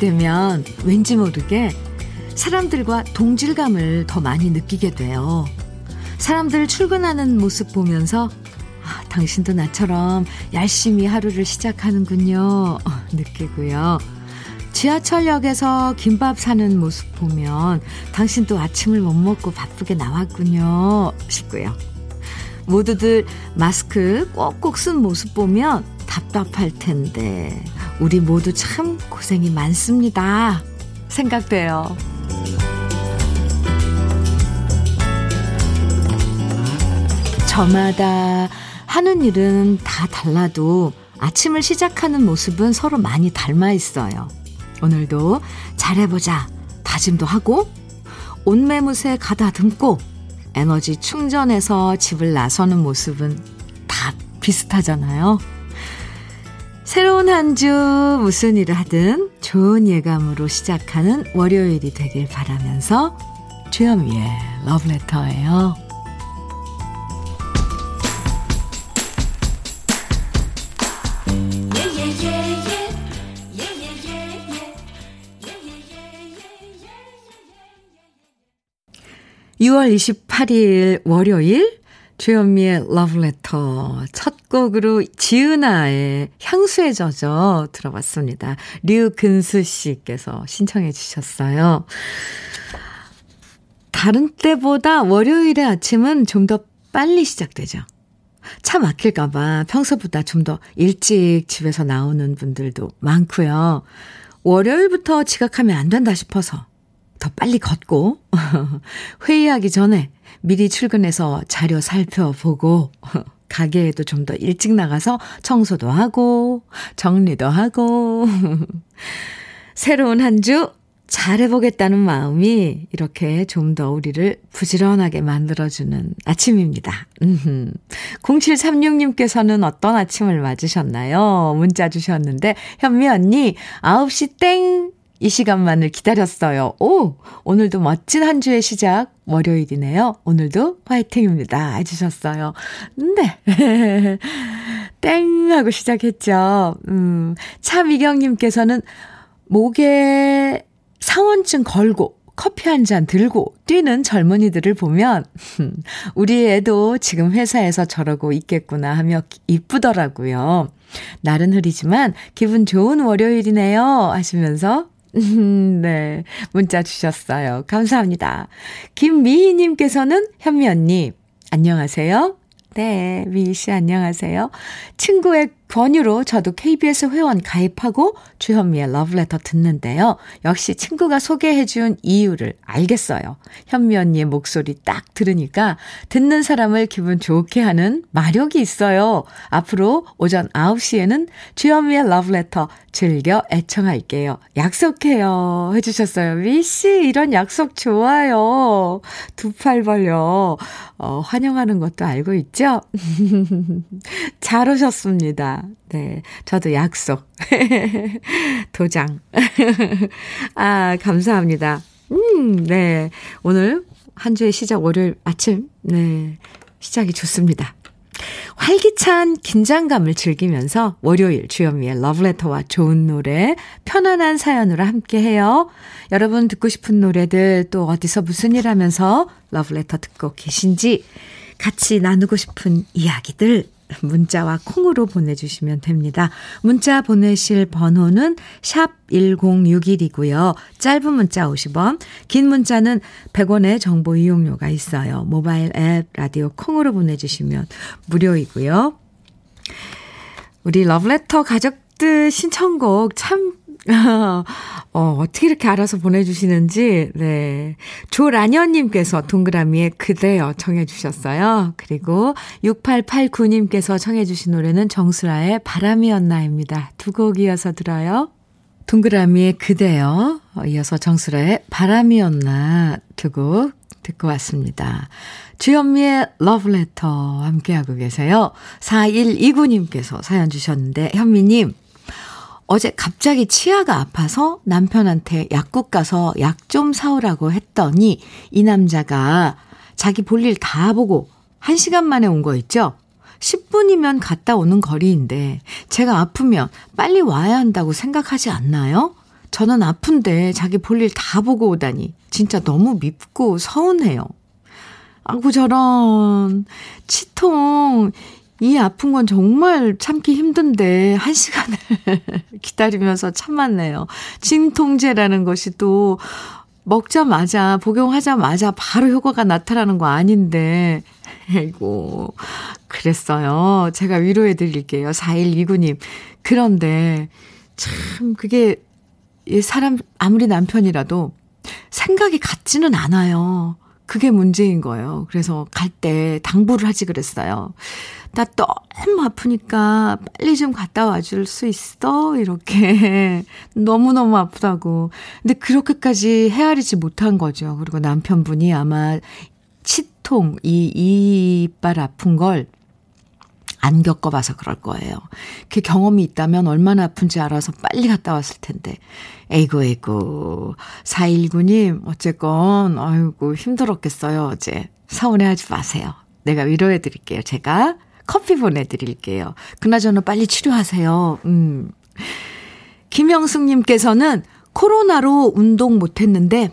되면 왠지 모르게 사람들과 동질감을 더 많이 느끼게 돼요. 사람들 출근하는 모습 보면서 아, 당신도 나처럼 열심히 하루를 시작하는군요. 느끼고요. 지하철역에서 김밥 사는 모습 보면 당신도 아침을 못 먹고 바쁘게 나왔군요. 싶고요. 모두들 마스크 꼭꼭 쓴 모습 보면 답답할 텐데, 우리 모두 참 고생이 많습니다. 생각돼요. 저마다 하는 일은 다 달라도 아침을 시작하는 모습은 서로 많이 닮아 있어요. 오늘도 잘해보자 다짐도 하고 옷매무새 가다듬고 에너지 충전해서 집을 나서는 모습은 다 비슷하잖아요. 새로운 한 주 무슨 일을 하든 좋은 예감으로 시작하는 월요일이 되길 바라면서 주현미의 러브레터예요. 6월 28일 월요일 주현미의 러브레터 첫 곡으로 지은아의 향수에 젖어 들어봤습니다. 류근수 씨께서 신청해 주셨어요. 다른 때보다 월요일의 아침은 좀 더 빨리 시작되죠. 차 막힐까봐 평소보다 좀 더 일찍 집에서 나오는 분들도 많고요. 월요일부터 지각하면 안 된다 싶어서 더 빨리 걷고, 회의하기 전에 미리 출근해서 자료 살펴보고, 가게에도 좀 더 일찍 나가서 청소도 하고, 정리도 하고, 새로운 한 주 잘해보겠다는 마음이 이렇게 좀 더 우리를 부지런하게 만들어주는 아침입니다. 0736님께서는 어떤 아침을 맞으셨나요? 문자 주셨는데, 현미 언니, 9시 땡! 이 시간만을 기다렸어요. 오! 오늘도 멋진 한 주의 시작, 월요일이네요. 오늘도 화이팅입니다. 해주셨어요. 네. 땡! 하고 시작했죠. 음, 차미경님께서는 목에 상원증 걸고 커피 한 잔 들고 뛰는 젊은이들을 보면 우리 애도 지금 회사에서 저러고 있겠구나 하며 이쁘더라고요. 날은 흐리지만 기분 좋은 월요일이네요 하시면서 네. 문자 주셨어요. 감사합니다. 김미희님께서는 현미 언니, 안녕하세요. 네, 미희 씨 안녕하세요. 친구의 권유로 저도 KBS 회원 가입하고 주현미의 러브레터 듣는데요. 역시 친구가 소개해준 이유를 알겠어요. 현미 언니의 목소리 딱 들으니까 듣는 사람을 기분 좋게 하는 마력이 있어요. 앞으로 오전 9시에는 주현미의 러브레터 즐겨 애청할게요. 약속해요. 해주셨어요. 미씨, 이런 약속 좋아요. 두 팔 벌려. 어, 환영하는 것도 알고 있죠? 잘 오셨습니다. 네. 저도 약속. 도장. 아, 감사합니다. 음, 네. 오늘 한 주의 시작 월요일 아침, 네. 시작이 좋습니다. 활기찬 긴장감을 즐기면서 월요일 주현미의 러브레터와 좋은 노래, 편안한 사연으로 함께 해요. 여러분 듣고 싶은 노래들 또 어디서 무슨 일 하면서 러브레터 듣고 계신지 같이 나누고 싶은 이야기들 문자와 콩으로 보내주시면 됩니다. 문자 보내실 번호는 샵 1061이고요. 짧은 문자 50원, 긴 문자는 100원의 정보 이용료가 있어요. 모바일 앱, 라디오 콩으로 보내주시면 무료이고요. 우리 러브레터 가족들 신청곡 참 어, 어떻게 이렇게 알아서 보내주시는지, 네. 조란현님께서 동그라미에 그대여 청해주셨어요. 그리고 6889님께서 청해주신 노래는 정수라의 바람이었나입니다. 두 곡 이어서 들어요. 동그라미에 그대여, 이어서 정수라의 바람이었나 두 곡 듣고 왔습니다. 주현미의 러브레터 함께하고 계세요. 4129님께서 사연 주셨는데, 현미님, 어제 갑자기 치아가 아파서 남편한테 약국 가서 약 좀 사오라고 했더니 이 남자가 자기 볼일 다 보고 1시간 만에 온 거 있죠? 10분이면 갔다 오는 거리인데 제가 아프면 빨리 와야 한다고 생각하지 않나요? 저는 아픈데 자기 볼일 다 보고 오다니 진짜 너무 밉고 서운해요. 아구 저런 치통 이 아픈 건 정말 참기 힘든데 한 시간을 기다리면서 참았네요. 진통제라는 것이 또 먹자마자 복용하자마자 바로 효과가 나타나는 거 아닌데 아이고 그랬어요. 제가 위로해 드릴게요. 4129님. 그런데 참 그게 사람 아무리 남편이라도 생각이 같지는 않아요. 그게 문제인 거예요. 그래서 갈 때 당부를 하지 그랬어요. 나 너무 아프니까 빨리 좀 갔다 와줄 수 있어? 이렇게. 너무너무 아프다고. 근데 그렇게까지 헤아리지 못한 거죠. 그리고 남편분이 아마 치통, 이, 이빨 아픈 걸 안 겪어봐서 그럴 거예요. 그 경험이 있다면 얼마나 아픈지 알아서 빨리 갔다 왔을 텐데. 에이구, 에이구. 419님, 어쨌건, 아이고, 힘들었겠어요, 어제. 서운해하지 마세요. 내가 위로해 드릴게요, 제가. 커피 보내드릴게요. 그나저나 빨리 치료하세요. 음. 김영숙님께서는 코로나로 운동 못했는데,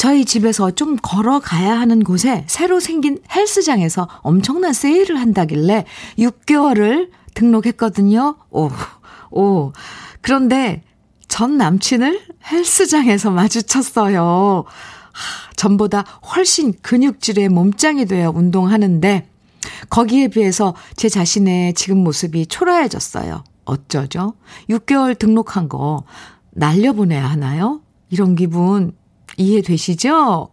저희 집에서 좀 걸어가야 하는 곳에 새로 생긴 헬스장에서 엄청난 세일을 한다길래 6개월을 등록했거든요. 오, 오. 그런데 전 남친을 헬스장에서 마주쳤어요. 하, 전보다 훨씬 근육질의 몸짱이 되어 운동하는데 거기에 비해서 제 자신의 지금 모습이 초라해졌어요. 어쩌죠? 6개월 등록한 거 날려보내야 하나요? 이런 기분 이해되시죠?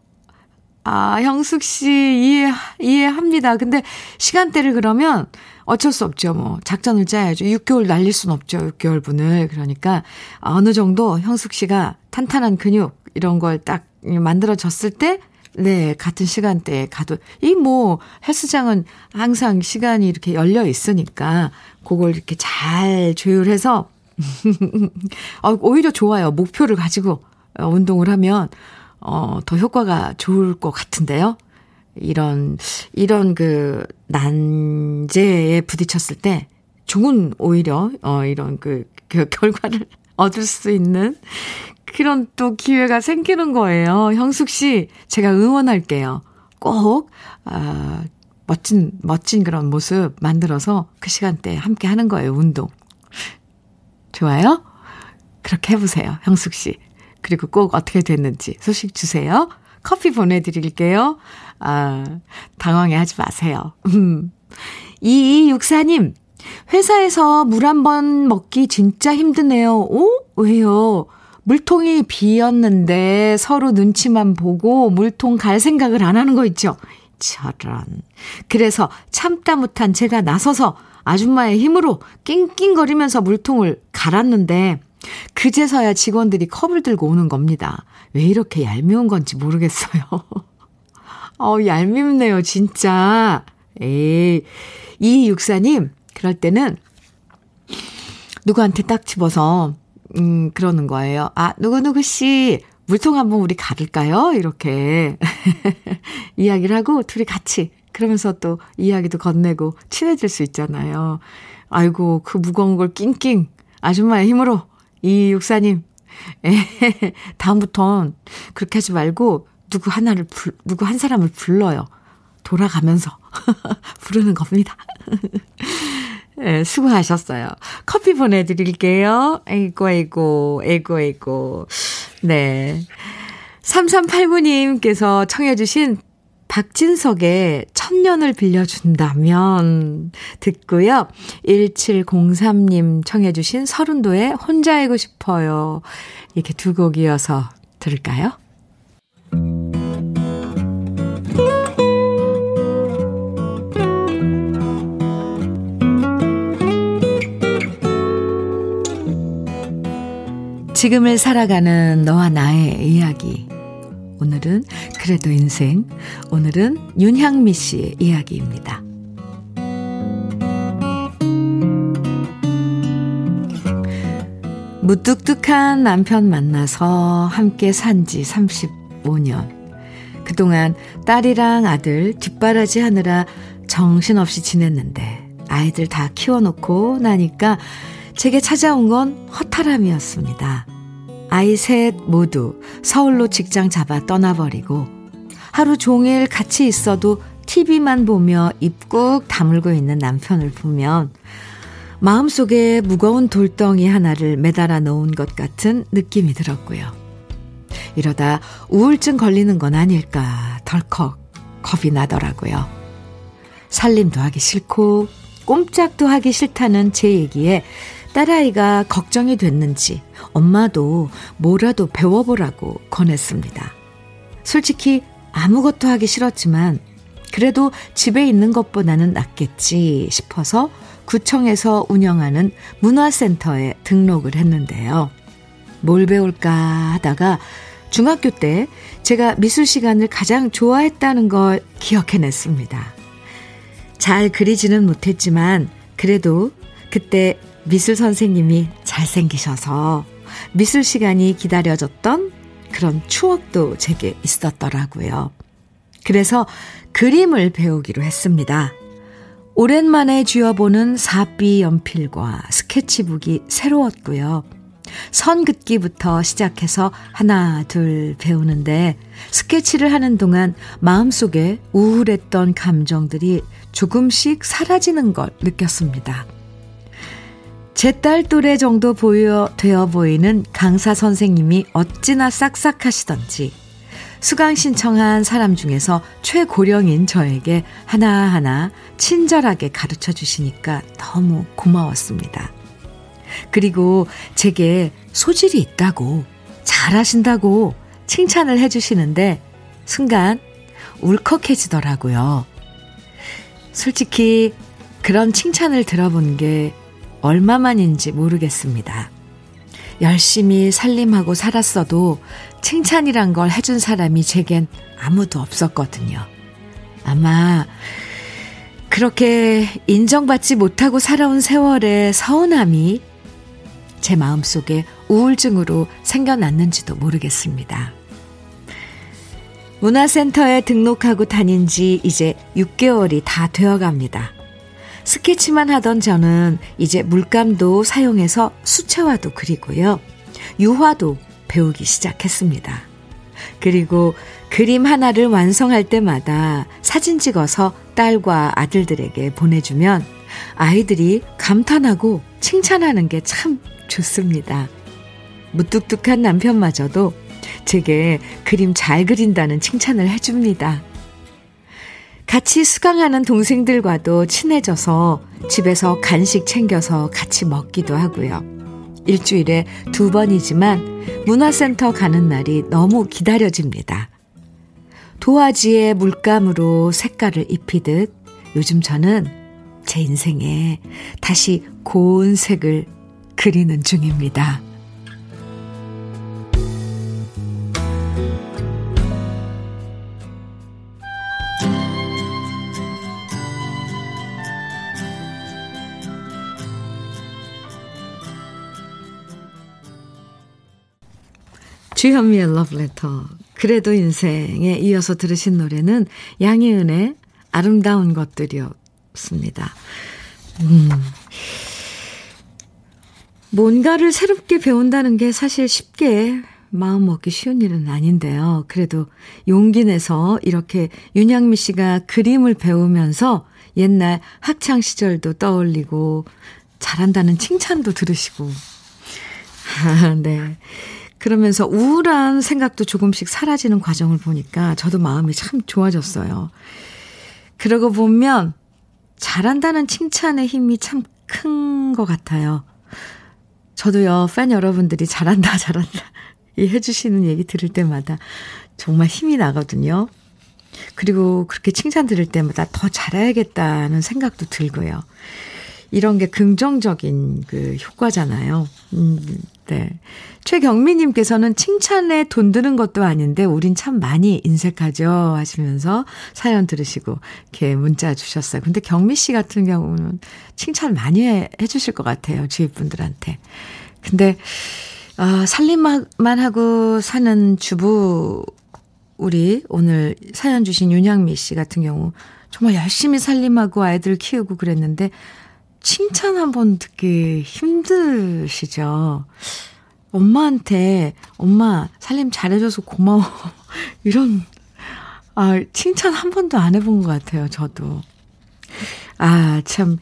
아, 형숙 씨, 이해, 이해합니다. 근데 시간대를 그러면 어쩔 수 없죠. 뭐, 작전을 짜야죠. 6개월 날릴 순 없죠. 6개월 분을. 그러니까 어느 정도 형숙 씨가 탄탄한 근육, 이런 걸 딱 만들어졌을 때, 네, 같은 시간대에 가도, 이 뭐, 헬스장은 항상 시간이 이렇게 열려 있으니까, 그걸 이렇게 잘 조율해서, 어, 오히려 좋아요. 목표를 가지고 운동을 하면, 어, 더 효과가 좋을 것 같은데요. 이런, 이런 그, 난제에 부딪혔을 때, 좋은, 오히려, 어, 이런 그, 그 결과를 얻을 수 있는 그런 또 기회가 생기는 거예요. 형숙 씨, 제가 응원할게요. 꼭, 아, 멋진, 멋진 그런 모습 만들어서 그 시간대에 함께 하는 거예요, 운동. 좋아요? 그렇게 해보세요, 형숙 씨. 그리고 꼭 어떻게 됐는지 소식 주세요. 커피 보내드릴게요. 아, 당황해 하지 마세요. 2264님, 회사에서 물 한 번 먹기 진짜 힘드네요. 오? 왜요? 물통이 비었는데 서로 눈치만 보고 물통 갈 생각을 안 하는 거 있죠? 저런. 그래서 참다 못한 제가 나서서 아줌마의 힘으로 낑낑거리면서 물통을 갈았는데 그제서야 직원들이 컵을 들고 오는 겁니다. 왜 이렇게 얄미운 건지 모르겠어요. 어, 얄밉네요, 진짜. 에이, 이 육사님, 그럴 때는 누구한테 딱 집어서, 음, 그러는 거예요. 아, 누구누구씨, 물통 한번 우리 가를까요? 이렇게. 이야기를 하고 둘이 같이. 그러면서 또 이야기도 건네고 친해질 수 있잖아요. 아이고, 그 무거운 걸 낑낑 아줌마의 힘으로 이 육사님, 에, 다음부턴 그렇게 하지 말고 누구 하나를 불, 누구 한 사람을 불러요. 돌아가면서 부르는 겁니다. 네, 수고하셨어요. 커피 보내드릴게요. 에이고, 에이고, 에이고, 에이고. 네. 3389님께서 청해주신 박진석의 천년을 빌려준다면 듣고요. 1703님 청해주신 서른도의 혼자 알고 싶어요. 이렇게 두 곡 이어서 들을까요? 지금을 살아가는 너와 나의 이야기. 오늘은 그래도 인생. 오늘은 윤향미 씨의 이야기입니다. 무뚝뚝한 남편 만나서 함께 산 지 35년. 그동안 딸이랑 아들 뒷바라지 하느라 정신없이 지냈는데 아이들 다 키워놓고 나니까 제게 찾아온 건 허탈함이었습니다. 아이 셋 모두 서울로 직장 잡아 떠나버리고 하루 종일 같이 있어도 TV만 보며 입꾹 다물고 있는 남편을 보면 마음속에 무거운 돌덩이 하나를 매달아 놓은 것 같은 느낌이 들었고요. 이러다 우울증 걸리는 건 아닐까 덜컥 겁이 나더라고요. 살림도 하기 싫고 꼼짝도 하기 싫다는 제 얘기에 딸아이가 걱정이 됐는지 엄마도 뭐라도 배워보라고 권했습니다. 솔직히 아무것도 하기 싫었지만 그래도 집에 있는 것보다는 낫겠지 싶어서 구청에서 운영하는 문화센터에 등록을 했는데요. 뭘 배울까 하다가 중학교 때 제가 미술 시간을 가장 좋아했다는 걸 기억해냈습니다. 잘 그리지는 못했지만 그래도 그때 미술 선생님이 잘생기셔서 미술 시간이 기다려졌던 그런 추억도 제게 있었더라고요. 그래서 그림을 배우기로 했습니다. 오랜만에 쥐어보는 사비 연필과 스케치북이 새로웠고요. 선 긋기부터 시작해서 하나, 둘 배우는데 스케치를 하는 동안 마음속에 우울했던 감정들이 조금씩 사라지는 걸 느꼈습니다. 제 딸 또래 정도 보여, 되어 보이는 강사 선생님이 어찌나 싹싹하시던지 수강 신청한 사람 중에서 최고령인 저에게 하나하나 친절하게 가르쳐 주시니까 너무 고마웠습니다. 그리고 제게 소질이 있다고, 잘하신다고 칭찬을 해주시는데 순간 울컥해지더라고요. 솔직히 그런 칭찬을 들어본 게 얼마만인지 모르겠습니다. 열심히 살림하고 살았어도 칭찬이란 걸 해준 사람이 제겐 아무도 없었거든요. 아마 그렇게 인정받지 못하고 살아온 세월의 서운함이 제 마음속에 우울증으로 생겨났는지도 모르겠습니다. 문화센터에 등록하고 다닌 지 이제 6개월이 다 되어 갑니다. 스케치만 하던 저는 이제 물감도 사용해서 수채화도 그리고요. 유화도 배우기 시작했습니다. 그리고 그림 하나를 완성할 때마다 사진 찍어서 딸과 아들들에게 보내주면 아이들이 감탄하고 칭찬하는 게 참 좋습니다. 무뚝뚝한 남편마저도 제게 그림 잘 그린다는 칭찬을 해줍니다. 같이 수강하는 동생들과도 친해져서 집에서 간식 챙겨서 같이 먹기도 하고요. 일주일에 두 번이지만 문화센터 가는 날이 너무 기다려집니다. 도화지에 물감으로 색깔을 입히듯 요즘 저는 제 인생에 다시 고운 색을 그리는 중입니다. 주현미의 러브레터. 그래도 인생에 이어서 들으신 노래는 양희은의 아름다운 것들이었습니다. 음. 뭔가를 새롭게 배운다는 게 사실 쉽게 마음 먹기 쉬운 일은 아닌데요. 그래도 용기 내서 이렇게 윤양미 씨가 그림을 배우면서 옛날 학창 시절도 떠올리고 잘한다는 칭찬도 들으시고. 아, 네. 그러면서 우울한 생각도 조금씩 사라지는 과정을 보니까 저도 마음이 참 좋아졌어요. 그러고 보면 잘한다는 칭찬의 힘이 참 큰 것 같아요. 저도요, 팬 여러분들이 잘한다, 잘한다. 이 해주시는 얘기 들을 때마다 정말 힘이 나거든요. 그리고 그렇게 칭찬 들을 때마다 더 잘해야겠다는 생각도 들고요. 이런 게 긍정적인 그 효과잖아요. 음, 네. 최경미님께서는 칭찬에 돈 드는 것도 아닌데 우린 참 많이 인색하죠 하시면서 사연 들으시고 이렇게 문자 주셨어요. 근데 경미 씨 같은 경우는 칭찬 많이 해, 해주실 것 같아요. 주위 분들한테. 근데 아, 살림만 하고 사는 주부 우리 오늘 사연 주신 윤양미 씨 같은 경우 정말 열심히 살림하고 아이들 키우고 그랬는데 칭찬 한 번 듣기 힘드시죠? 엄마한테, 엄마, 살림 잘해줘서 고마워. 이런, 아, 칭찬 한 번도 안 해본 것 같아요, 저도. 아, 참,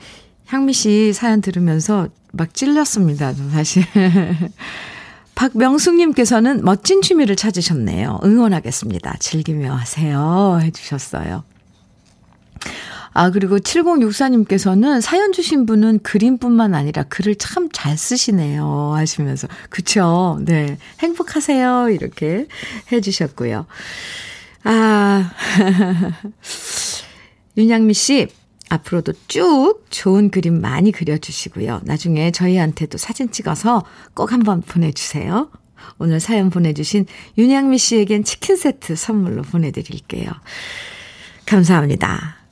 향미 씨 사연 들으면서 막 찔렸습니다, 사실. 박명숙님께서는 멋진 취미를 찾으셨네요. 응원하겠습니다. 즐기며 하세요. 해주셨어요. 아, 그리고 7064님께서는 사연 주신 분은 그림뿐만 아니라 글을 참 잘 쓰시네요. 하시면서. 그쵸. 네. 행복하세요. 이렇게 해주셨고요. 아, 윤양미 씨, 앞으로도 쭉 좋은 그림 많이 그려주시고요. 나중에 저희한테도 사진 찍어서 꼭 한번 보내주세요. 오늘 사연 보내주신 윤양미 씨에겐 치킨 세트 선물로 보내드릴게요. 감사합니다.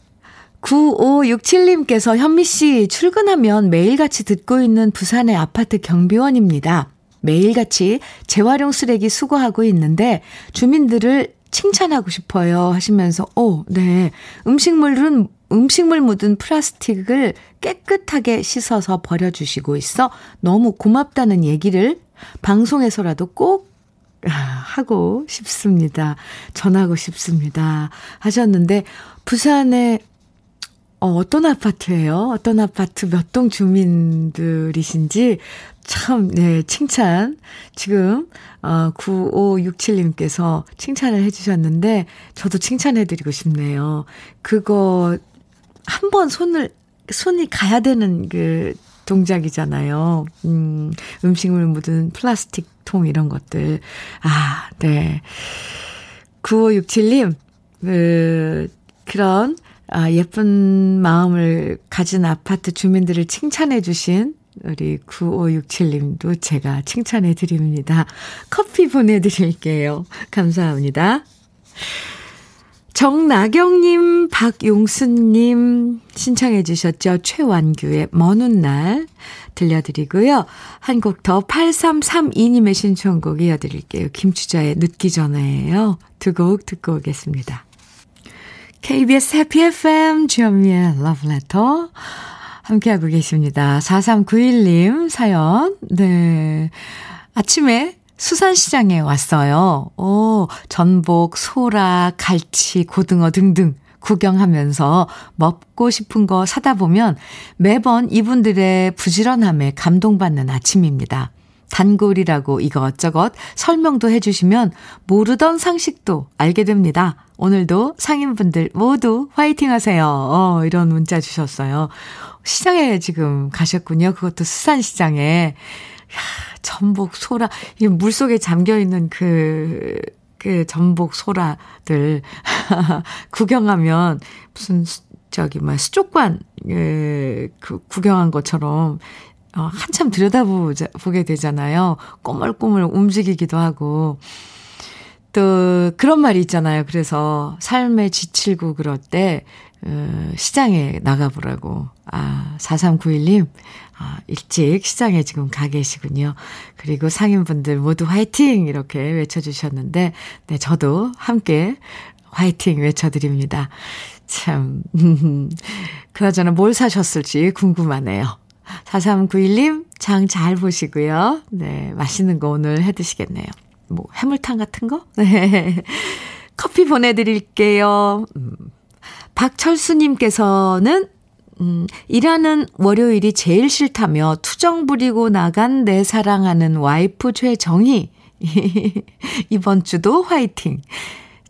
9567님께서 현미 씨 출근하면 매일같이 듣고 있는 부산의 아파트 경비원입니다. 매일같이 재활용 쓰레기 수거하고 있는데 주민들을 칭찬하고 싶어요 하시면서, 오, 네. 음식물은, 음식물 묻은 플라스틱을 깨끗하게 씻어서 버려 주시고 있어 너무 고맙다는 얘기를 방송에서라도 꼭 하고 싶습니다. 전하고 싶습니다. 하셨는데, 부산에 어, 어떤 아파트예요? 어떤 아파트 몇 동 주민들이신지 참, 네, 칭찬. 지금, 어, 9567님께서 칭찬을 해주셨는데, 저도 칭찬해드리고 싶네요. 그거, 한 번 손을, 손이 가야 되는 그 동작이잖아요. 음, 음식물 묻은 플라스틱 통 이런 것들. 아, 네. 9567님, 그, 그런, 아, 예쁜 마음을 가진 아파트 주민들을 칭찬해 주신 우리 9567님도 제가 칭찬해 드립니다. 커피 보내드릴게요. 감사합니다. 정나경님, 박용수님 신청해 주셨죠. 최완규의 먼날 들려드리고요. 한 곡 더 8332님의 신청곡 이어드릴게요. 김추자의 늦기 전에요. 두 곡 듣고 오겠습니다. KBS 해피 FM 주현미의 러브레터 함께하고 계십니다. 4391님 사연. 네. 아침에 수산시장에 왔어요. 오, 전복, 소라, 갈치, 고등어 등등 구경하면서 먹고 싶은 거 사다 보면 매번 이분들의 부지런함에 감동받는 아침입니다. 단골이라고 이것저것 설명도 해주시면 모르던 상식도 알게 됩니다. 오늘도 상인분들 모두 화이팅 하세요. 어, 이런 문자 주셨어요. 시장에 지금 가셨군요. 그것도 수산시장에. 야, 전복, 소라, 이 물속에 잠겨있는 그, 그 전복, 소라들 구경하면 무슨, 저기, 뭐, 수족관, 그, 그 구경한 것처럼 어, 한참 들여다보게 되잖아요. 꼬물꼬물 움직이기도 하고. 또 그런 말이 있잖아요. 그래서 삶에 지치고 그럴 때 어, 시장에 나가보라고. 아, 4391님, 아, 일찍 시장에 지금 가 계시군요. 그리고 상인분들 모두 화이팅! 이렇게 외쳐주셨는데, 네, 저도 함께 화이팅 외쳐드립니다. 참, 그나저나 뭘 사셨을지 궁금하네요. 4391님, 장 잘 보시고요. 네, 맛있는 거 오늘 해 드시겠네요. 뭐, 해물탕 같은 거? 네. 커피 보내드릴게요. 음. 박철수님께서는, 음, 일하는 월요일이 제일 싫다며 투정 부리고 나간 내 사랑하는 와이프 최정희. 이번 주도 화이팅.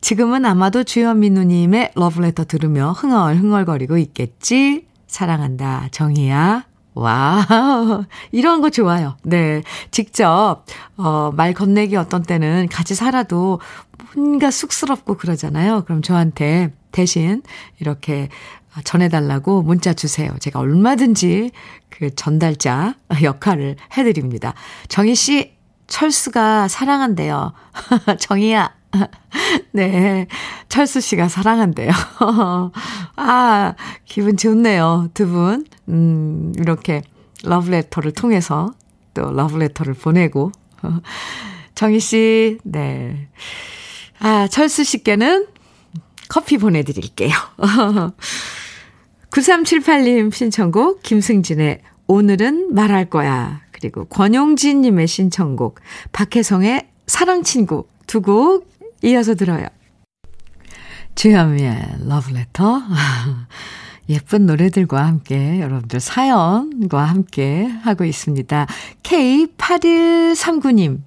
지금은 아마도 주현미 누님의 러브레터 들으며 흥얼흥얼거리고 있겠지? 사랑한다, 정희야. wow. 이런 거 좋아요. 네. 직접, 어, 말 건네기 어떤 때는 같이 살아도 뭔가 쑥스럽고 그러잖아요. 그럼 저한테 대신 이렇게 전해달라고 문자 주세요. 제가 얼마든지 그 전달자 역할을 해드립니다. 정희 씨, 철수가 사랑한대요. 정희야. 네. 철수 씨가 사랑한대요. 아, 기분 좋네요. 두 분. 음, 이렇게 러브레터를 통해서 또 러브레터를 보내고. 정희 씨, 네. 아, 철수 씨께는 커피 보내드릴게요. 9378님 신청곡 김승진의 오늘은 말할 거야. 그리고 권용진님의 신청곡, 박혜성의 사랑친구 두 곡 이어서 들어요. 주현미의 러브레터. 예쁜 노래들과 함께 여러분들 사연과 함께 하고 있습니다. K8139님.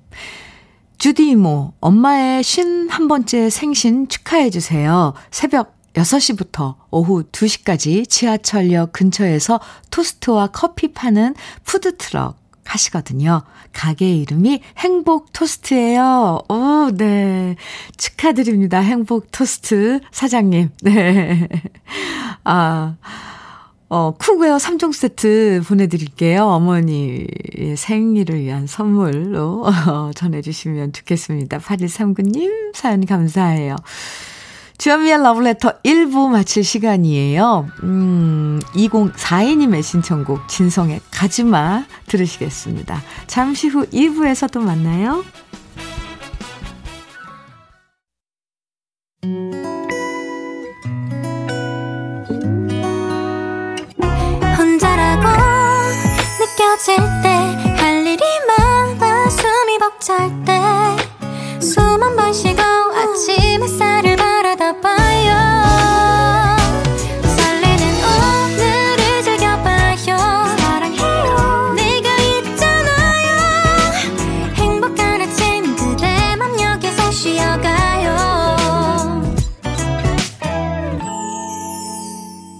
주디 이모, 엄마의 51번째 생신 축하해 주세요. 새벽 6시부터 오후 2시까지 지하철역 근처에서 토스트와 커피 파는 푸드트럭 하시거든요. 가게 이름이 행복 토스트예요. 오, 네. 축하드립니다. 행복 토스트 사장님. 네. 아. 어, cookware 3종 세트 보내드릴게요. 어머니의 생일을 위한 선물로 어, 전해주시면 좋겠습니다. 8139님, 사연 감사해요. 주현미의 러브레터 1부 마칠 시간이에요. 음, 2042님의 신청곡 진성의 가지마 들으시겠습니다. 잠시 후 2부에서 또 만나요. 혼자라고 느껴질 때 할 일이 많아 숨이 벅찰 때 숨 한 번 쉬고 아침 햇살을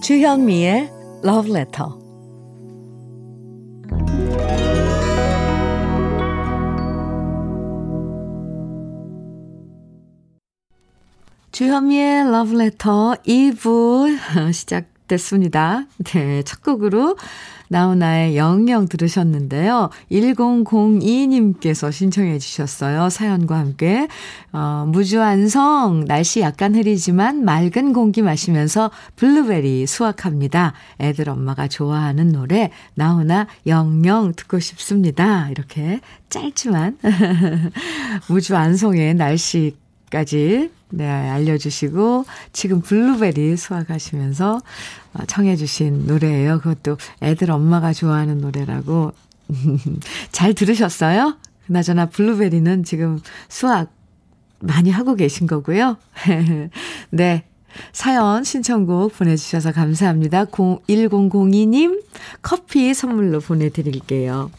주현미의 Love Letter. 주현미의 Love Letter 2부 시작됐습니다. 네, 첫 곡으로 나훈아의 영영 들으셨는데요. 1002님께서 신청해 주셨어요. 사연과 함께. 어, 무주안성, 날씨 약간 흐리지만 맑은 공기 마시면서 블루베리 수확합니다. 애들 엄마가 좋아하는 노래, 나훈아 영영 듣고 싶습니다. 이렇게 짧지만, 무주안성의 날씨 까지 네, 알려주시고 지금 블루베리 수확하시면서 어, 청해 주신 노래예요. 그것도 애들 엄마가 좋아하는 노래라고 잘 들으셨어요? 그나저나 블루베리는 지금 수확 많이 하고 계신 거고요. 네. 사연 신청곡 보내주셔서 감사합니다. 1002님 커피 선물로 보내드릴게요.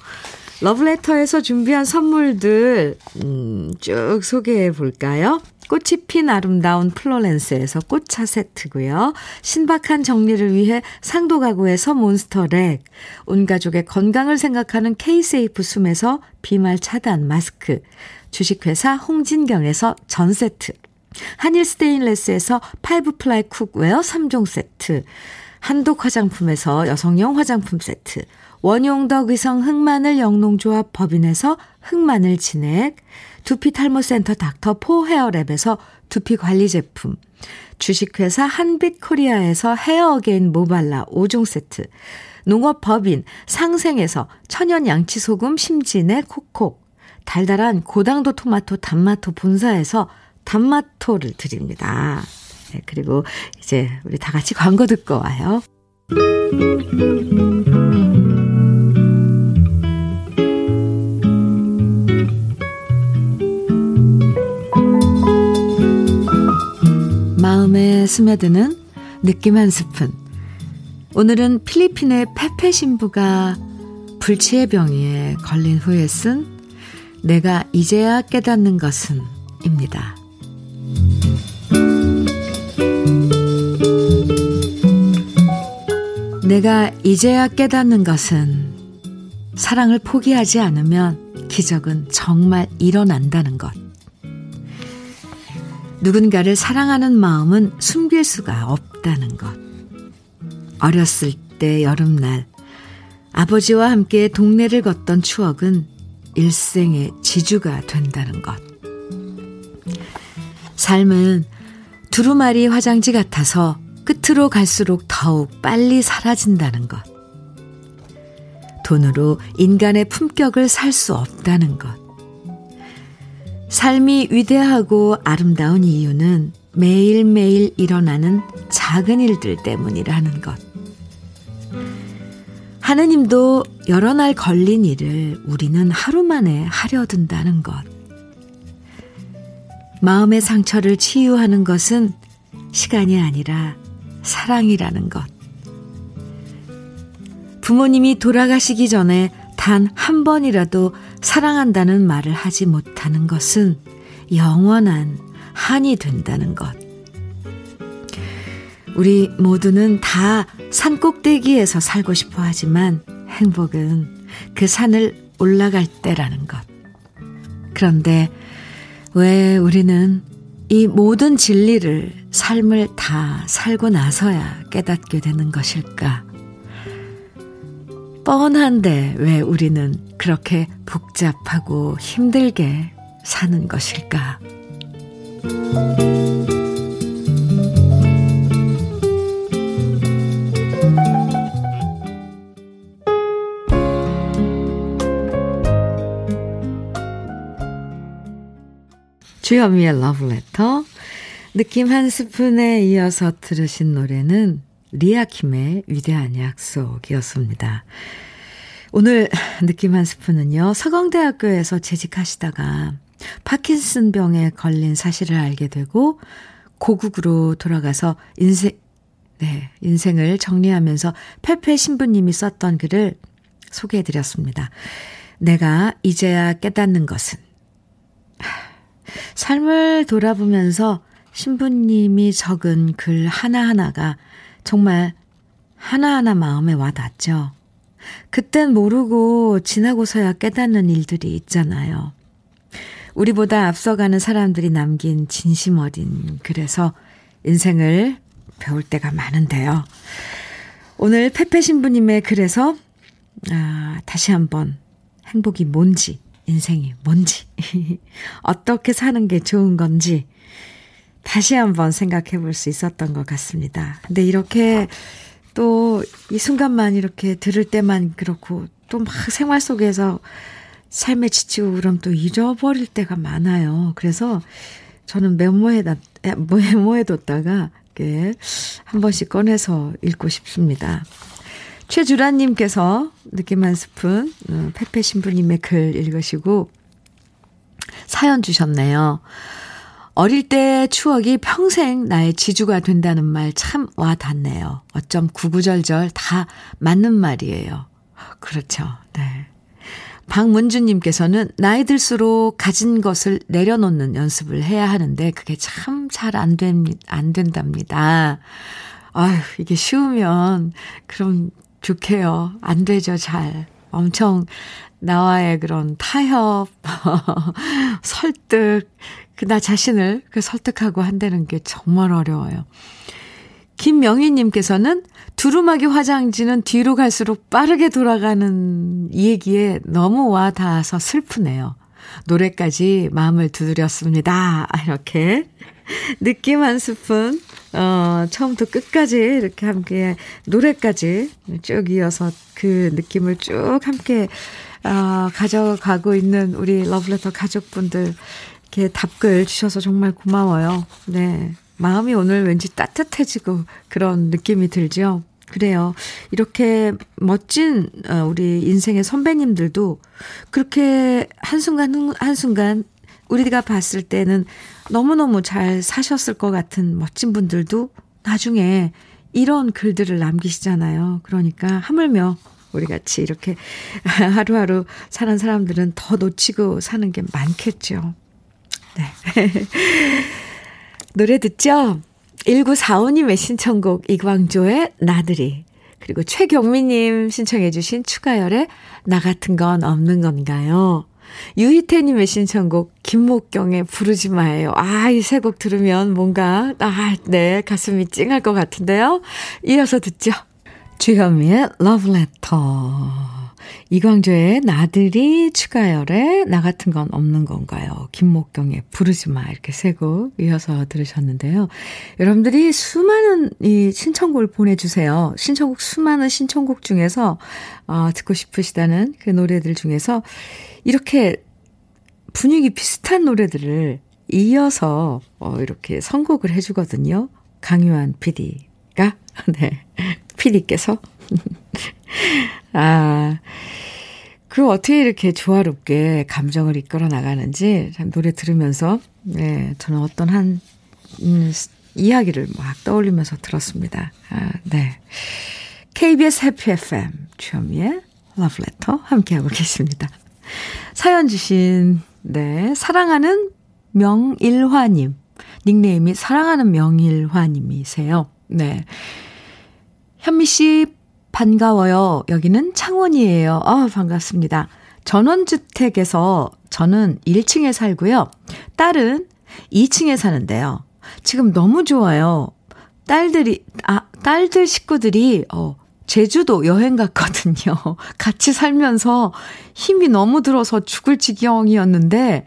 러브레터에서 준비한 선물들 음, 쭉 소개해 볼까요? 꽃이 핀 아름다운 플로렌스에서 꽃차 세트고요. 신박한 정리를 위해 상도 가구에서 몬스터렉, 온 가족의 건강을 생각하는 케이세이프 숨에서 비말 차단 마스크, 주식회사 홍진경에서 전 세트, 한일 스테인레스에서 five ply cookware 3종 세트, 한독 화장품에서 여성용 화장품 세트, 원용덕 의성 흑마늘 영농조합 법인에서 흑마늘 진액, 두피 탈모센터 닥터포 헤어랩에서 두피 관리 제품, 주식회사 한빛코리아에서 헤어게인 모발라 5종 세트, 농업법인 상생에서 천연 양치소금 심진의 콕콕, 달달한 고당도 토마토 단마토 본사에서 단마토를 드립니다. 네, 그리고 이제 우리 다 같이 광고 듣고 와요. 스며드는 느낌 한 스푼. 오늘은 필리핀의 페페 신부가 불치의 병에 걸린 후에 쓴 내가 이제야 깨닫는 것은 입니다. 내가 이제야 깨닫는 것은 사랑을 포기하지 않으면 기적은 정말 일어난다는 것. 누군가를 사랑하는 마음은 숨길 수가 없다는 것. 어렸을 때 여름날 아버지와 함께 동네를 걷던 추억은 일생의 지주가 된다는 것. 삶은 두루마리 화장지 같아서 끝으로 갈수록 더욱 빨리 사라진다는 것. 돈으로 인간의 품격을 살 수 없다는 것. 삶이 위대하고 아름다운 이유는 매일매일 일어나는 작은 일들 때문이라는 것. 하느님도 여러 날 걸린 일을 우리는 하루 만에 하려 든다는 것. 마음의 상처를 치유하는 것은 시간이 아니라 사랑이라는 것. 부모님이 돌아가시기 전에 단 한 번이라도 사랑한다는 말을 하지 못하는 것은 영원한 한이 된다는 것. 우리 모두는 다 산 꼭대기에서 살고 싶어 하지만 행복은 그 산을 올라갈 때라는 것. 그런데 왜 우리는 이 모든 진리를 삶을 다 살고 나서야 깨닫게 되는 것일까? 뻔한데 왜 우리는 그렇게 복잡하고 힘들게 사는 것일까? 주현미의 러브레터 느낌 한 스푼에 이어서 들으신 노래는 리아킴의 위대한 약속이었습니다. 오늘 느낌 한 스푼은요, 서강대학교에서 재직하시다가 파킨슨 병에 걸린 사실을 알게 되고 고국으로 돌아가서 인생, 네, 인생을 정리하면서 페페 신부님이 썼던 글을 소개해 드렸습니다. 내가 이제야 깨닫는 것은 삶을 돌아보면서 신부님이 적은 글 하나하나가 정말 하나하나 마음에 와 닿죠. 그땐 모르고 지나고서야 깨닫는 일들이 있잖아요. 우리보다 앞서가는 사람들이 남긴 진심 어린 글에서 인생을 배울 때가 많은데요. 오늘 페페 신부님의 글에서 아, 다시 한번 행복이 뭔지, 인생이 뭔지, 어떻게 사는 게 좋은 건지 다시 한번 생각해 볼 수 있었던 것 같습니다. 근데 이렇게 또 이 순간만 이렇게 들을 때만 그렇고 또 막 생활 속에서 삶에 지치고 그럼 또 잊어버릴 때가 많아요. 그래서 저는 메모해다, 메모해 뒀다가 이렇게 한 번씩 꺼내서 읽고 싶습니다. 최주라님께서 느낌 한 스푼, 어, 페페 신부님의 글 읽으시고 사연 주셨네요. 어릴 때 추억이 평생 나의 지주가 된다는 말 참 와닿네요. 어쩜 구구절절 다 맞는 말이에요. 그렇죠. 네. 박문주님께서는 나이 들수록 가진 것을 내려놓는 연습을 해야 하는데 그게 참 잘 안 됩니다. 안 된답니다. 아유, 이게 쉬우면 그럼 좋게요. 안 되죠, 잘. 엄청 나와의 그런 타협, 설득, 그 나 자신을 그 설득하고 한다는 게 정말 어려워요. 김명희님께서는 두루마기 화장지는 뒤로 갈수록 빠르게 돌아가는 얘기에 너무 와 닿아서 슬프네요. 노래까지 마음을 두드렸습니다. 이렇게 느낌 한 스푼 어, 처음부터 끝까지 이렇게 함께 노래까지 쭉 이어서 그 느낌을 쭉 함께 어, 가져가고 있는 우리 러브레터 가족분들 이렇게 답글 주셔서 정말 고마워요. 네. 마음이 오늘 왠지 따뜻해지고 그런 느낌이 들죠. 그래요. 이렇게 멋진 어, 우리 인생의 선배님들도 그렇게 한순간 한순간 우리가 봤을 때는 너무너무 잘 사셨을 것 같은 멋진 분들도 나중에 이런 글들을 남기시잖아요. 그러니까 하물며 우리 같이 이렇게 하루하루 사는 사람들은 더 놓치고 사는 게 많겠죠. 네. 노래 듣죠? 1945님의 신청곡 이광조의 나들이 그리고 최경미님 신청해 주신 추가열의 나 같은 건 없는 건가요? 유희태님의 신청곡 김목경의 부르지 마예요. 아, 이 세 곡 들으면 뭔가 아, 네 가슴이 찡할 것 같은데요. 이어서 듣죠. 주현미의 러브레터 이광조의 나들이 추가열의 나 같은 건 없는 건가요? 김목경의 부르지 마 이렇게 세곡 이어서 들으셨는데요. 여러분들이 수많은 이 신청곡을 보내주세요. 신청곡 수많은 신청곡 중에서 어, 듣고 싶으시다는 그 노래들 중에서 이렇게 분위기 비슷한 노래들을 이어서 어, 이렇게 선곡을 해주거든요. 강유한 PD가 네 PD께서 아 그 어떻게 이렇게 조화롭게 감정을 이끌어 나가는지 노래 들으면서 네, 저는 어떤 한 음, 이야기를 막 떠올리면서 들었습니다. 아, 네. KBS 해피 FM 주현미의 러브레터 함께하고 계십니다. 사연 주신 네 사랑하는 명일화님 닉네임이 사랑하는 명일화님이세요. 네. 현미 씨 반가워요. 여기는 창원이에요. 아, 반갑습니다. 전원주택에서 저는 1층에 살고요. 딸은 2층에 사는데요. 지금 너무 좋아요. 딸들이, 아, 딸들 식구들이, 어, 제주도 여행 갔거든요. 같이 살면서 힘이 너무 들어서 죽을 지경이었는데,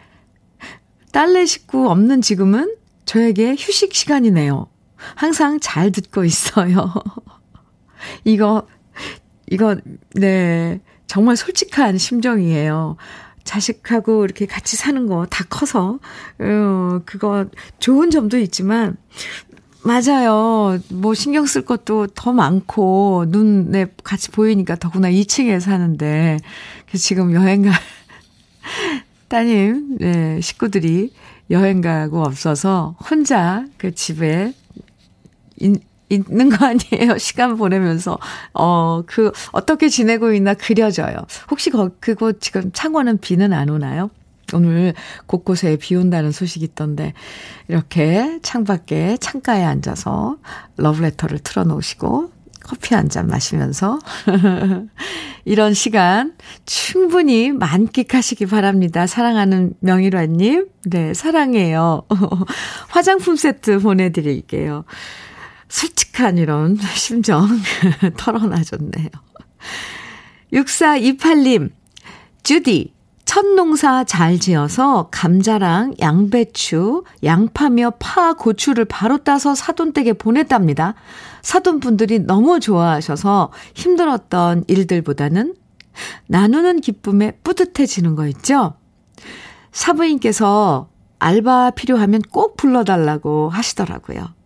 딸네 식구 없는 지금은 저에게 휴식 시간이네요. 항상 잘 듣고 있어요. 이거, 이거, 네. 정말 솔직한 심정이에요. 자식하고 이렇게 같이 사는 거 다 커서, 어, 그거 좋은 점도 있지만, 맞아요. 뭐 신경 쓸 것도 더 많고, 눈에 같이 보이니까 더구나 2층에 사는데, 지금 여행 가, 따님, 네, 식구들이 여행 가고 없어서 혼자 그 집에 있, 있는 거 아니에요? 시간 보내면서. 어, 그, 어떻게 지내고 있나 그려져요. 혹시 거, 그곳 지금 창원은 비는 안 오나요? 오늘 곳곳에 비 온다는 소식이 있던데, 이렇게 창밖에 창가에 앉아서 러브레터를 틀어놓으시고, 커피 한 잔 마시면서, 이런 시간 충분히 만끽하시기 바랍니다. 사랑하는 명일화님. 네, 사랑해요. 화장품 세트 보내드릴게요. 솔직한 이런 심정 털어놔줬네요. 6428님, 주디, 첫 농사 잘 지어서 감자랑 양배추, 양파며 파, 고추를 바로 따서 사돈댁에 보냈답니다. 사돈분들이 너무 좋아하셔서 힘들었던 일들보다는 나누는 기쁨에 뿌듯해지는 거 있죠? 사부인께서 알바 필요하면 꼭 불러달라고 하시더라고요.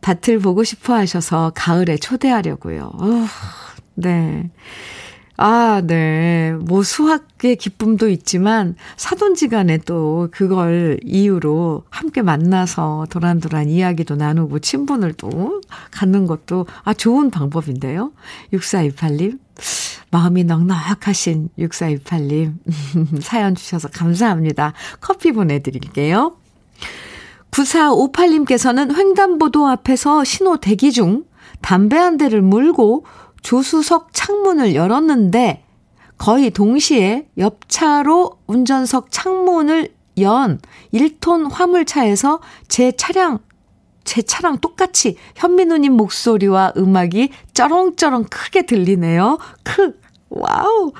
밭을 보고 싶어 하셔서 가을에 초대하려고요. 어, 네. 아, 네. 뭐 수학의 기쁨도 있지만 사돈지간에 또 그걸 이유로 함께 만나서 도란도란 이야기도 나누고 친분을 또 갖는 것도 아 좋은 방법인데요. 6428님. 마음이 넉넉하신 6428님. 사연 주셔서 감사합니다. 커피 보내드릴게요. 9458님께서는 횡단보도 앞에서 신호 대기 중 담배 한 대를 물고 조수석 창문을 열었는데 거의 동시에 옆차로 운전석 창문을 연 1톤 화물차에서 제 차량, 제 차랑 똑같이 현미 누님 목소리와 음악이 쩌렁쩌렁 크게 들리네요. 크! wow!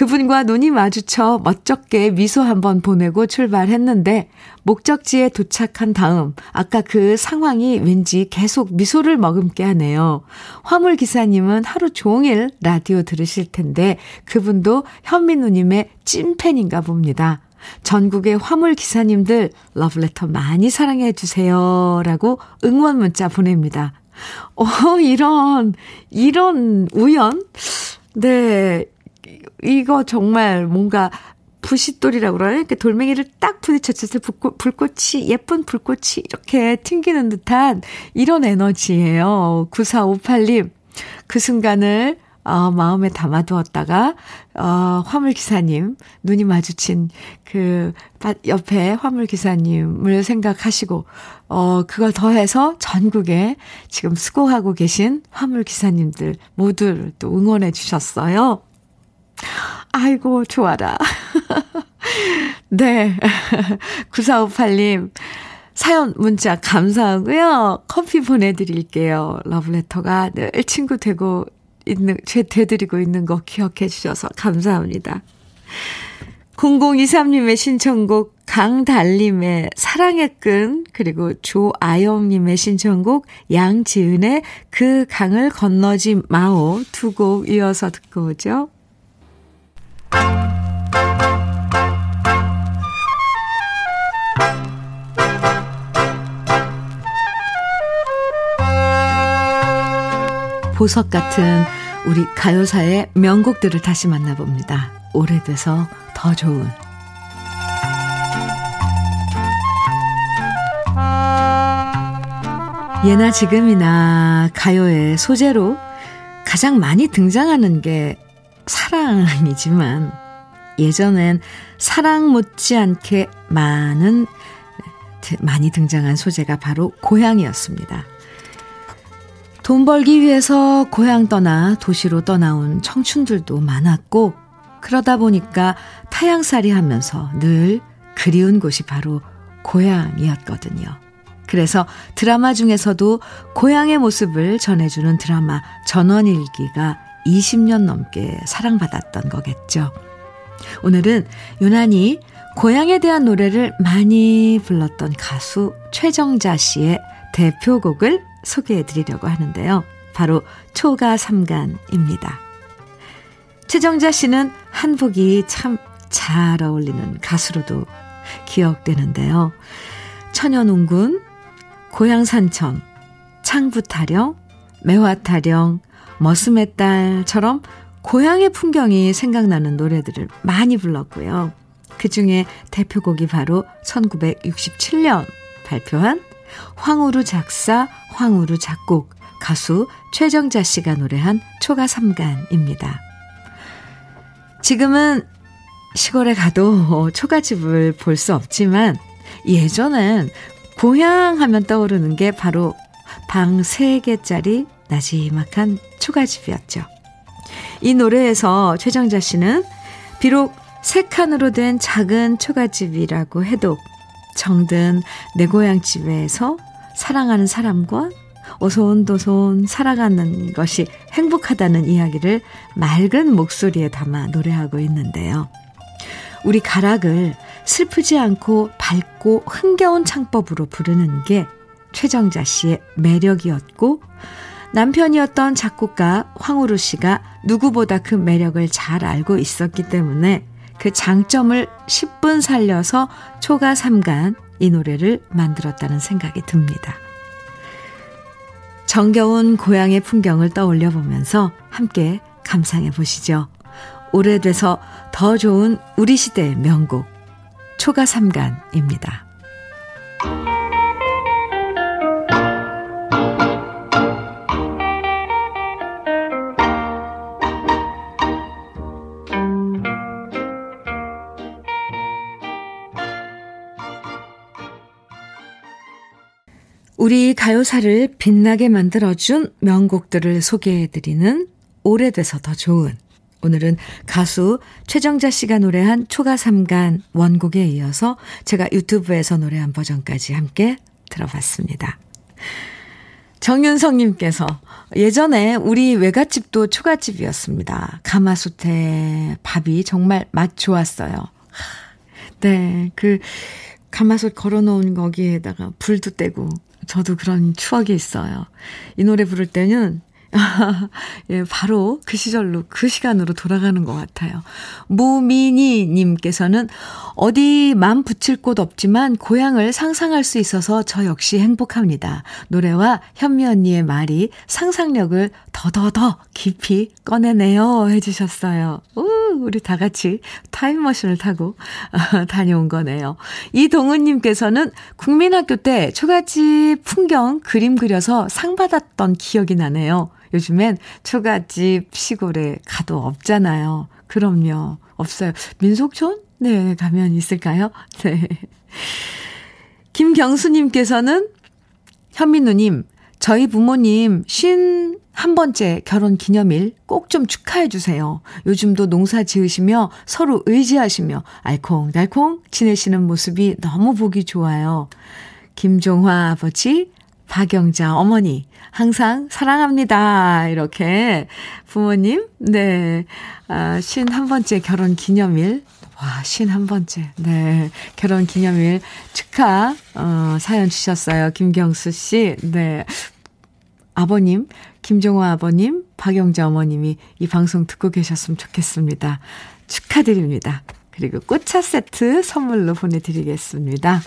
그분과 눈이 마주쳐 멋쩍게 미소 한번 보내고 출발했는데 목적지에 도착한 다음 아까 그 상황이 왠지 계속 미소를 머금게 하네요. 화물 기사님은 하루 종일 라디오 들으실 텐데 그분도 현미 누님의 찐팬인가 봅니다. 전국의 화물 기사님들 러브레터 많이 사랑해 주세요. 라고 응원 문자 보냅니다. 어, 이런, 이런 우연? 네. 이거 정말 뭔가 부싯돌이라고 그러나 이렇게 돌멩이를 딱 부딪혔을 때 불꽃, 불꽃 이 예쁜 불꽃이 이렇게 튕기는 듯한 이런 에너지예요. 9458님 그 순간을 어, 마음에 담아두었다가 어, 화물 기사님 눈이 마주친 그 옆에 화물 기사님을 생각하시고 어 그걸 더해서 전국에 지금 수고하고 계신 화물 기사님들 모두를 또 응원해 주셨어요. 아이고, 좋아라. 네. 9458님, 사연 문자 감사하고요. 커피 보내드릴게요. 러브레터가 늘 친구 되고 있는, 죄 되드리고 있는 거 기억해 주셔서 감사합니다. 0023님의 신청곡 강달님의 사랑의 끈 그리고 조아영님의 신청곡 양지은의 그 강을 건너지 마오 두 곡 이어서 듣고 오죠. 보석 같은 우리 가요사의 명곡들을 다시 만나봅니다. 오래돼서 더 좋은 예나 지금이나 가요의 소재로 가장 많이 등장하는 게 사랑이지만 예전엔 사랑 못지않게 많은 많이 등장한 소재가 바로 고향이었습니다. 돈 벌기 위해서 고향 떠나 도시로 떠나온 청춘들도 많았고 그러다 보니까 타향살이 하면서 늘 그리운 곳이 바로 고향이었거든요. 그래서 드라마 중에서도 고향의 모습을 전해주는 드라마 전원일기가 20년 넘게 사랑받았던 거겠죠. 오늘은 유난히 고향에 대한 노래를 많이 불렀던 가수 최정자 씨의 대표곡을 소개해 드리려고 하는데요. 바로 초가 삼간입니다. 최정자 씨는 한복이 참 잘 어울리는 가수로도 기억되는데요. 천연웅군, 고향산천, 창부타령, 매화타령, 머슴의 딸처럼 고향의 풍경이 생각나는 노래들을 많이 불렀고요. 그 중에 대표곡이 바로 1967년 발표한 황우루 작사, 황우루 작곡, 가수 최정자 씨가 노래한 초가 삼간입니다. 지금은 시골에 가도 초가집을 볼 수 없지만 예전엔 고향 하면 떠오르는 게 바로 방 3개짜리 나지막한 초가집이었죠. 이 노래에서 최정자 씨는 비록 세 칸으로 된 작은 초가집이라고 해도 정든 내 고향 집에서 사랑하는 사람과 오손도손 살아가는 것이 행복하다는 이야기를 맑은 목소리에 담아 노래하고 있는데요. 우리 가락을 슬프지 않고 밝고 흥겨운 창법으로 부르는 게 최정자 씨의 매력이었고 남편이었던 작곡가 황우루 씨가 누구보다 그 매력을 잘 알고 있었기 때문에 그 장점을 10분 살려서 초가 삼간 이 노래를 만들었다는 생각이 듭니다. 정겨운 고향의 풍경을 떠올려 보면서 함께 감상해 보시죠. 오래돼서 더 좋은 우리 시대의 명곡 초가 삼간입니다. 우리 가요사를 빛나게 만들어준 명곡들을 소개해드리는 오래돼서 더 좋은 오늘은 가수 최정자 씨가 노래한 초가 삼간 원곡에 이어서 제가 유튜브에서 노래한 버전까지 함께 들어봤습니다. 정윤성님께서 예전에 우리 외갓집도 초가집이었습니다. 가마솥에 밥이 정말 맛 좋았어요. 네, 그 가마솥 걸어놓은 거기에다가 불도 떼고 저도 그런 추억이 있어요. 이 노래 부를 때는 예, 바로 그 시절로, 그 시간으로 돌아가는 것 같아요. 무미니님께서는 어디 맘 붙일 곳 없지만 고향을 상상할 수 있어서 저 역시 행복합니다. 노래와 현미 언니의 말이 상상력을 더더더 깊이 꺼내네요. 해주셨어요. 우, 우리 다 같이 타임머신을 타고 다녀온 거네요. 이동은님께서는 국민학교 때 초가집 풍경 그림 그려서 상 받았던 기억이 나네요. 요즘엔 초가집 시골에 가도 없잖아요. 그럼요. 없어요. 민속촌? 네, 가면 있을까요? 네. 김경수님께서는 현민우님, 저희 부모님 쉰 한 번째 결혼 기념일 꼭 좀 축하해 주세요. 요즘도 농사 지으시며 서로 의지하시며 알콩달콩 지내시는 모습이 너무 보기 좋아요. 김종화 아버지, 박영자 어머니, 항상 사랑합니다. 이렇게 부모님, 네, 아, 쉰한 번째 결혼 기념일. 와, 쉰한 번째. 네. 결혼 기념일 축하, 어, 사연 주셨어요. 김경수 씨. 네. 아버님, 김종화 아버님, 박영자 어머님이 이 방송 듣고 계셨으면 좋겠습니다. 축하드립니다. 그리고 꽃차 세트 선물로 보내드리겠습니다.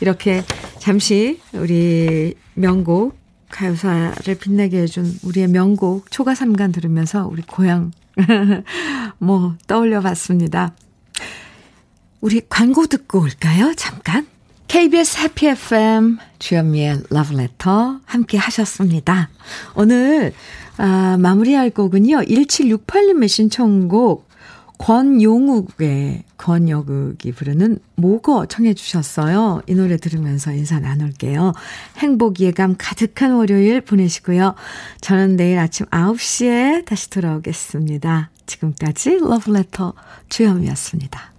이렇게 잠시 우리 명곡 가요사를 빛나게 해준 우리의 명곡 초가삼간 들으면서 우리 고향 뭐 떠올려 봤습니다. 우리 광고 듣고 올까요? 잠깐. KBS 해피 FM 주현미의 러브레터 함께 하셨습니다. 오늘 아, 마무리할 곡은요. 1768님의 신청곡 권용욱의 권여극이 부르는 모거 청해 주셨어요. 이 노래 들으면서 인사 나눌게요. 행복 예감 가득한 월요일 보내시고요. 저는 내일 아침 9시에 다시 돌아오겠습니다. 지금까지 러브레터 주현미였습니다.